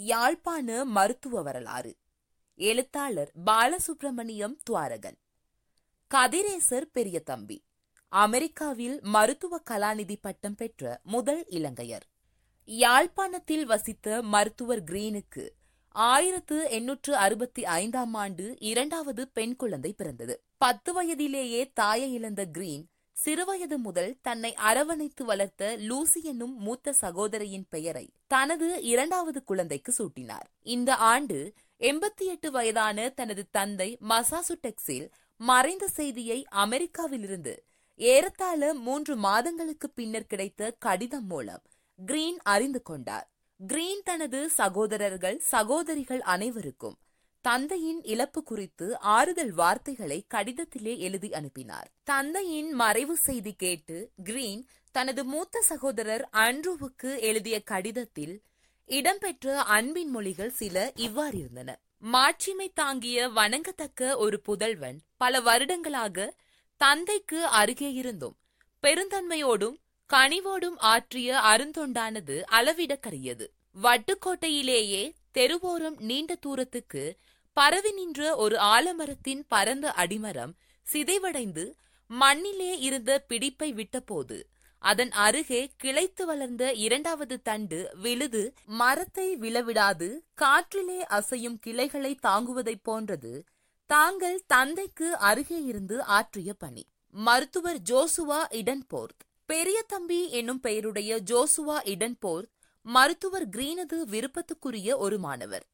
யாழ்ப்பாண மருத்துவ வரலாறு. எழுத்தாளர் பாலசுப்ரமணியம் துவாரகன். கதிரேசர் பெரிய தம்பி. அமெரிக்காவில் மருத்துவ கலாநிதி பட்டம் பெற்ற முதல் இலங்கையர். யாழ்ப்பாணத்தில் வசித்த மருத்துவர் கிரீனுக்கு ஆயிரத்து எண்ணூற்று அறுபத்தி ஐந்தாம் ஆண்டு இரண்டாவது பெண் குழந்தை பிறந்தது. பத்து வயதிலேயே தாயை இழந்த கிரீன் சிறுவயது முதல் தன்னை அரவணைத்து வளர்த்த லூசி என்னும் மூத்த சகோதரியின் பெயரை தனது இரண்டாவது குழந்தைக்கு சூட்டினார். இந்த ஆண்டு எண்பத்தி எட்டு வயதான தனது தந்தை மசாசுடெக்ஸில் மறைந்த செய்தியை அமெரிக்காவிலிருந்து ஏறத்தாழ மூன்று மாதங்களுக்கு பின்னர் கிடைத்த கடிதம் மூலம் கிரீன் அறிந்து கொண்டார். கிரீன் தனது சகோதரர்கள் சகோதரிகள் அனைவருக்கும் தந்தையின் இழப்பு குறித்து ஆறுதல் வார்த்தைகளை கடிதத்திலே எழுதி அனுப்பினார். தந்தையின் மறைவு செய்தி கேட்டு கிரீன் தனது மூத்த சகோதரர் அண்ட்ரூவுக்கு எழுதிய கடிதத்தில் இடம்பெற்ற அன்பின் மொழிகள் சில இவ்வாறிருந்தன. மாட்சிமை தாங்கிய வணங்கத்தக்க ஒரு புதல்வன் பல வருடங்களாக தந்தைக்கு அருகே இருந்தும் பெருந்தன்மையோடும் கனிவோடும் ஆற்றிய அருந்தொண்டானது அளவிடக்கரியது. வட்டுக்கோட்டையிலேயே தெருவோரம் நீண்ட தூரத்துக்கு பரவி நின்ற ஒரு ஆலமரத்தின் பரந்த அடிமரம் சிதைவடைந்து மண்ணிலே இருந்த பிடிப்பை விட்டபோது அதன் அருகே கிளைத்து வளர்ந்த இரண்டாவது தண்டு விழுது மரத்தை விழவிடாது காற்றிலே அசையும் கிளைகளை தாங்குவதைப் போன்றது. தாங்கள் தந்தைக்கு அருகே இருந்து ஆற்றிய பணி. மருத்துவர் ஜோசுவா இடன்போர்த். பெரிய தம்பி என்னும் பெயருடைய ஜோசுவா இடன்போர்த் மருத்துவர் கிரீனது விருப்பத்துக்குரிய ஒரு மாணவர்.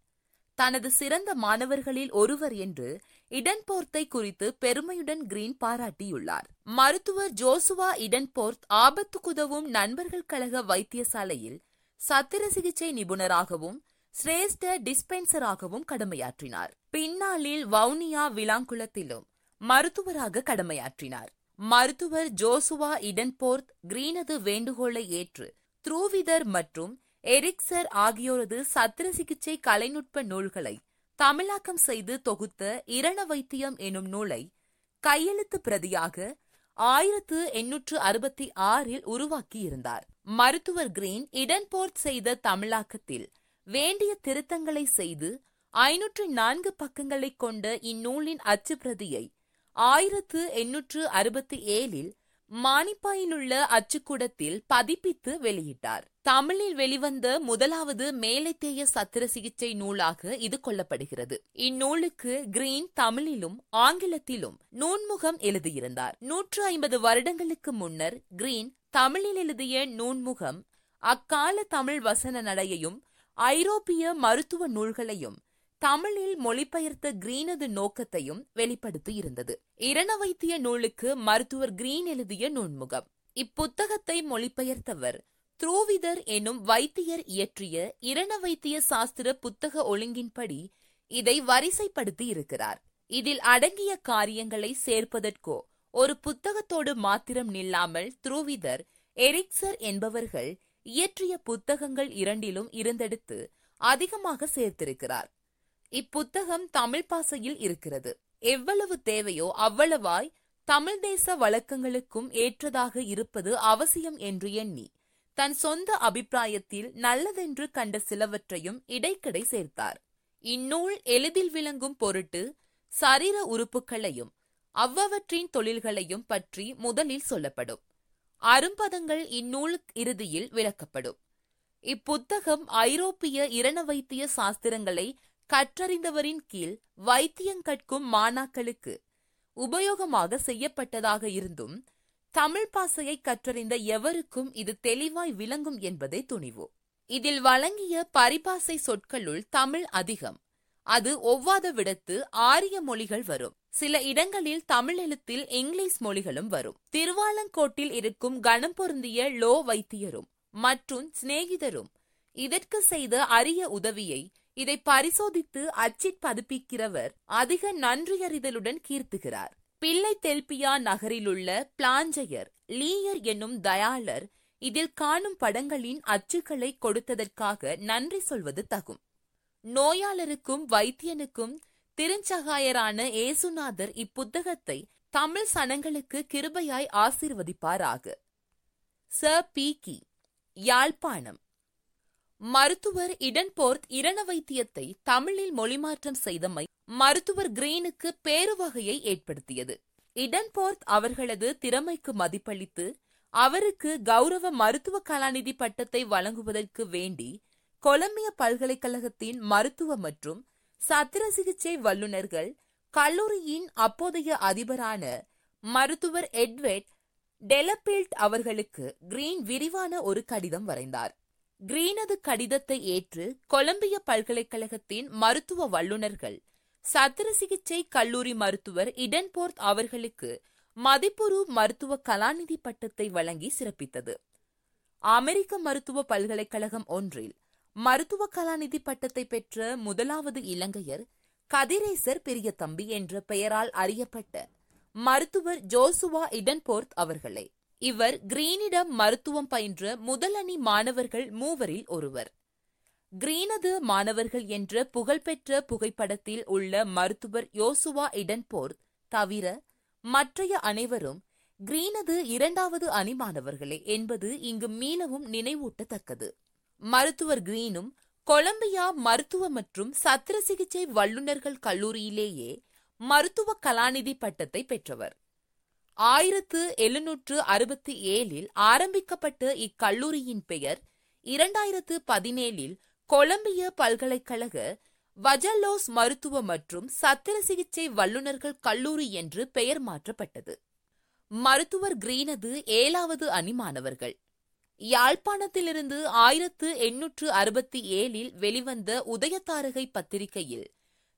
தனது சிறந்த மாணவர்களில் ஒருவர் என்று இடன்போர்த்தை குறித்து பெருமையுடன் கிரீன் பாராட்டியுள்ளார். மருத்துவர் ஜோசுவா இடன்போர்த் ஆபத்துக்குதவும் நண்பர்கள் கழக வைத்தியசாலையில் சத்திர சிகிச்சை நிபுணராகவும் சிரேஷ்ட டிஸ்பென்சராகவும் கடமையாற்றினார். பின்னாளில் வவுனியா விளாங்குளத்திலும் மருத்துவராக கடமையாற்றினார். மருத்துவர் ஜோசுவா இடன்போர்த் கிரீனது வேண்டுகோளை ஏற்று த்ரூவிதர் மற்றும் எரிக்சர் ஆகியோரது சத்திர சிகிச்சை கலைநுட்ப நூல்களை தமிழாக்கம் செய்து தொகுத்த இரண வைத்தியம் எனும் நூலை கையெழுத்து பிரதியாக ஆயிரத்து எண்ணூற்று அறுபத்தி ஆறில் உருவாக்கியிருந்தார். மருத்துவர் கிரீன் இடன்போர்ட் செய்த தமிழாக்கத்தில் வேண்டிய திருத்தங்களை செய்து ஐநூற்று நான்கு பக்கங்களை கொண்ட இந்நூலின் அச்சு பிரதியை ஆயிரத்து எண்ணூற்று அறுபத்தி ஏழில் மானிப்பாயிலுள்ள அச்சுக்கூடத்தில் பதிப்பித்து வெளியிட்டார். தமிழில் வெளிவந்த முதலாவது மேலைத்தேய சத்திர சிகிச்சை நூலாக இது கொள்ளப்படுகிறது. இந்நூலுக்கு கிரீன் தமிழிலும் ஆங்கிலத்திலும் நூன்முகம் எழுதியிருந்தார். நூற்று ஐம்பது வருடங்களுக்கு முன்னர் கிரீன் தமிழில் எழுதிய நூன்முகம் அக்கால தமிழ் வசன நடையையும் ஐரோப்பிய மருத்துவ நூல்களையும் தமிழில் மொழிபெயர்த்த கிரீனது நோக்கத்தையும் வெளிப்படுத்தி இருந்தது இரண வைத்திய நூலுக்கு மருத்துவர் கிரீன் எழுதிய நூன்முகம் இப்புத்தகத்தை மொழிபெயர்த்தவர் த்ரூவிதர் எனும் வைத்தியர் இயற்றிய இரண வைத்திய சாஸ்திர புத்தக ஒழுங்கின்படி இதை வரிசைப்படுத்தி இருக்கிறார் இதில் அடங்கிய காரியங்களை சேர்ப்பதற்கோ ஒரு புத்தகத்தோடு மாத்திரம் நில்லாமல் த்ரூவிதர் எரிக்சர் என்பவர்கள் இயற்றிய புத்தகங்கள் இரண்டிலும் இருந்தெடுத்து அதிகமாக சேர்த்திருக்கிறார். இப்புத்தகம் தமிழ் பாசையில் இருக்கிறது. எவ்வளவு தேவையோ அவ்வளவாய் தமிழ் தேச வழக்கங்களுக்கும் ஏற்றதாக இருப்பது அவசியம் என்று எண்ணி தன் சொந்த அபிப்பிராயத்தில் நல்லதென்று கண்ட சிலவற்றையும் இடைக்கிடை சேர்த்தார். இந்நூல் எளிதில் விளங்கும் பொருட்டு சரீர உறுப்புகளையும் அவ்வவற்றின் தொழில்களையும் பற்றி முதலில் சொல்லப்படும். அரும்பதங்கள் இந்நூல் இறுதியில் விளக்கப்படும். இப்புத்தகம் ஐரோப்பிய இரண வைத்திய சாஸ்திரங்களை கற்றறிந்தவரின் கீழ் வைத்தியம் கற்கும் மாணாக்களுக்கு உபயோகமாக செய்யப்பட்டதாக இருந்தும் தமிழ் பாசையை கற்றறிந்த எவருக்கும் இது தெளிவாய் விளங்கும் என்பதே துணிவு இதில் வழங்கிய பரிபாசை சொற்களுள் தமிழ் அதிகம். அது ஒவ்வாத விடத்து ஆரிய மொழிகள் வரும். சில இடங்களில் தமிழ் எழுத்தில் இங்கிலீஷ் மொழிகளும் வரும். திருவாலங்கோட்டில் இருக்கும் கணம் பொருந்திய லோ வைத்தியரும் மற்றும் சிநேகிதரும் இதற்கு செய்த அரிய உதவியை இதை பரிசோதித்து அச்சிற் பதிப்பிக்கிறவர் அதிக நன்றியறிதலுடன் கீர்த்துகிறார். பிள்ளை தெல்பியா நகரிலுள்ள பிளாஞ்சையர் லீயர் என்னும் தயாளர் இதில் காணும் படங்களின் அச்சுக்களை கொடுத்ததற்காக நன்றி சொல்வது தகும். நோயாளருக்கும் வைத்தியனுக்கும் திருச்சகாயரான ஏசுநாதர் இப்புத்தகத்தை தமிழ் சனங்களுக்கு கிருபையாய் ஆசீர்வதிப்பாராக. ச. பி. கி. யாழ்ப்பாணம். மருத்துவர் இடன்போர்த் இரண வைத்தியத்தை தமிழில் மொழிமாற்றம் செய்தமை மருத்துவர் கிரீனுக்கு பேருவகையை ஏற்படுத்தியது. இடன்போர்த் அவர்களது திறமைக்கு மதிப்பளித்து அவருக்கு கௌரவ மருத்துவ கலாநிதி பட்டத்தை வழங்குவதற்கு வேண்டி கொலம்பிய பல்கலைக்கழகத்தின் மருத்துவ மற்றும் சத்திர சிகிச்சை வல்லுநர்கள் கல்லூரியின் அப்போதைய அதிபரான மருத்துவர் எட்வெட் டெலபில்ட் அவர்களுக்கு கிரீன் விரிவான ஒரு கடிதம் வரைந்தார். கிரீனது கடிதத்தை ஏற்று கொலம்பிய பல்கலைக்கழகத்தின் மருத்துவ வல்லுநர்கள் சத்திர சிகிச்சை கல்லூரி மருத்துவர் இடன்போர்த் அவர்களுக்கு மதிப்புரு மருத்துவ கலாநிதி பட்டத்தை வழங்கி சிறப்பித்தது. அமெரிக்க மருத்துவ பல்கலைக்கழகம் ஒன்றில் மருத்துவ கலாநிதி பட்டத்தை பெற்ற முதலாவது இலங்கையர் கதிரேசர் பெரியதம்பி என்ற பெயரால் அறியப்பட்ட மருத்துவர் ஜோசுவா இடன்போர்த் அவர்களே. இவர் கிரீனிடம் மருத்துவம் பயின்ற முதலணி மாணவர்கள் மூவரில் ஒருவர். கிரீனது மாணவர்கள் என்ற புகழ்பெற்ற புகைப்படத்தில் உள்ள மருத்துவர் யோசுவா இடன்போர் தவிர மற்றைய அனைவரும் கிரீனது இரண்டாவது அணி மாணவர்களே என்பது இங்கு மீளவும் நினைவூட்டத்தக்கது. மருத்துவர் கிரீனும் கொலம்பியா மருத்துவ மற்றும் சத்திர சிகிச்சை வல்லுநர்கள் கல்லூரியிலேயே மருத்துவ கலாநிதி பட்டத்தை பெற்றவர். ஆயிரத்து எழுநூற்று அறுபத்தி ஏழில் ஆரம்பிக்கப்பட்ட இக்கல்லூரியின் பெயர். இரண்டாயிரத்து பதினேழில் கொலம்பிய பல்கலைக்கழக வஜல்லோஸ் மருத்துவ மற்றும் சத்திர சிகிச்சை வல்லுநர்கள் கல்லூரி என்று பெயர் மாற்றப்பட்டது. மருத்துவர் கிரீனது ஏழாவது அணி மாணவர்கள் யாழ்ப்பாணத்திலிருந்து ஆயிரத்து எண்ணூற்று அறுபத்தி ஏழில் வெளிவந்த உதயதாரகை பத்திரிகையில்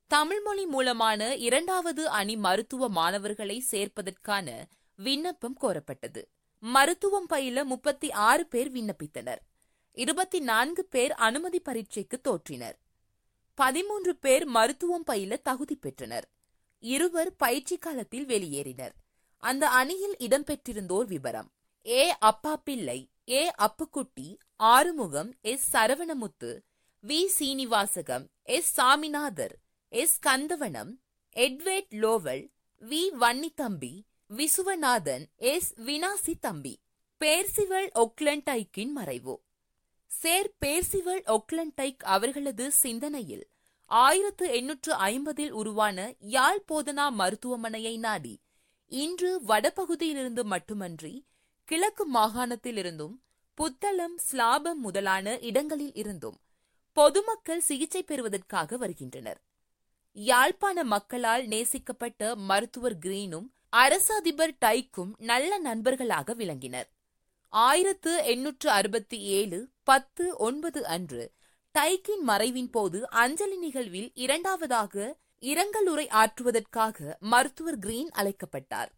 தமிழ் மொழி மூலமான இரண்டாவது அணி மருத்துவ மாணவர்களை சேர்ப்பதற்கான விண்ணப்பம் கோரப்பட்டது. மருத்துவம் பயில முப்பத்தி ஆறு பேர் விண்ணப்பித்தனர். இருபத்தி நான்கு பேர் அனுமதி பரீட்சைக்கு தோற்றினர். பதிமூன்று பேர் மருத்துவம் பயில தகுதி பெற்றனர். இருவர் பயிற்சி காலத்தில் வெளியேறினர். அந்த அணியில் இடம்பெற்றிருந்தோர் விவரம் A Appapillai A Appukutty Arumugam S Saravanamuttu V Seenivasagam S Saminathar S Kandavanam எட்வேட் Lovell V Vannithamby Visuvanathan S Vinasithamby Percival ஒக்லண்டைக்கின் மறைவு. சேர் பேர்சிவல் ஒக்லண்டைக் அவர்களது சிந்தனையில் ஆயிரத்து எண்ணூற்று ஐம்பதில் உருவான யாழ் போதனா மருத்துவமனையை நாடி இன்று வடபகுதியிலிருந்து மட்டுமன்றி கிழக்கு மாகாணத்திலிருந்தும் புத்தளம் ஸ்லாபம் முதலான இடங்களில் இருந்தும் பொதுமக்கள் சிகிச்சை பெறுவதற்காக வருகின்றனர். யாழ்ப்பாண மக்களால் நேசிக்கப்பட்ட மருத்துவர் கிரீனும் அரச அதிபர் டைக்கும் நல்ல நண்பர்களாக விளங்கினர். ஆயிரத்து எண்ணூற்று அறுபத்தி ஏழு பத்து ஒன்பது அன்று டைக்கின் மறைவின் போது அஞ்சலி நிகழ்வில் இரண்டாவதாக இரங்கலுரை ஆற்றுவதற்காக மருத்துவர் கிரீன் அழைக்கப்பட்டார்.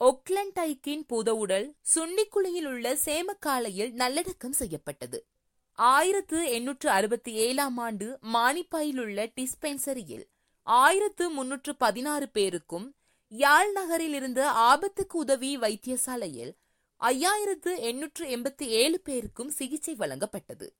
ஒக்லன் டைக்கின் புதவுடல் சுண்டிக்குழியில் உள்ள சேமக்காலையில் நல்லடக்கம் செய்யப்பட்டது. ஆயிரத்து எண்ணூற்று அறுபத்தி ஏழாம் ஆண்டு மானிப்பாயில் உள்ள டிஸ்பென்சரியில் ஆயிரத்து முன்னூற்று பதினாறு பேருக்கும் யாழ் நகரில் ஆபத்துக்கு உதவி வைத்தியசாலையில் ஐயாயிரத்து எண்ணூற்று எண்பத்தி ஏழு பேருக்கும் சிகிச்சை வழங்கப்பட்டது.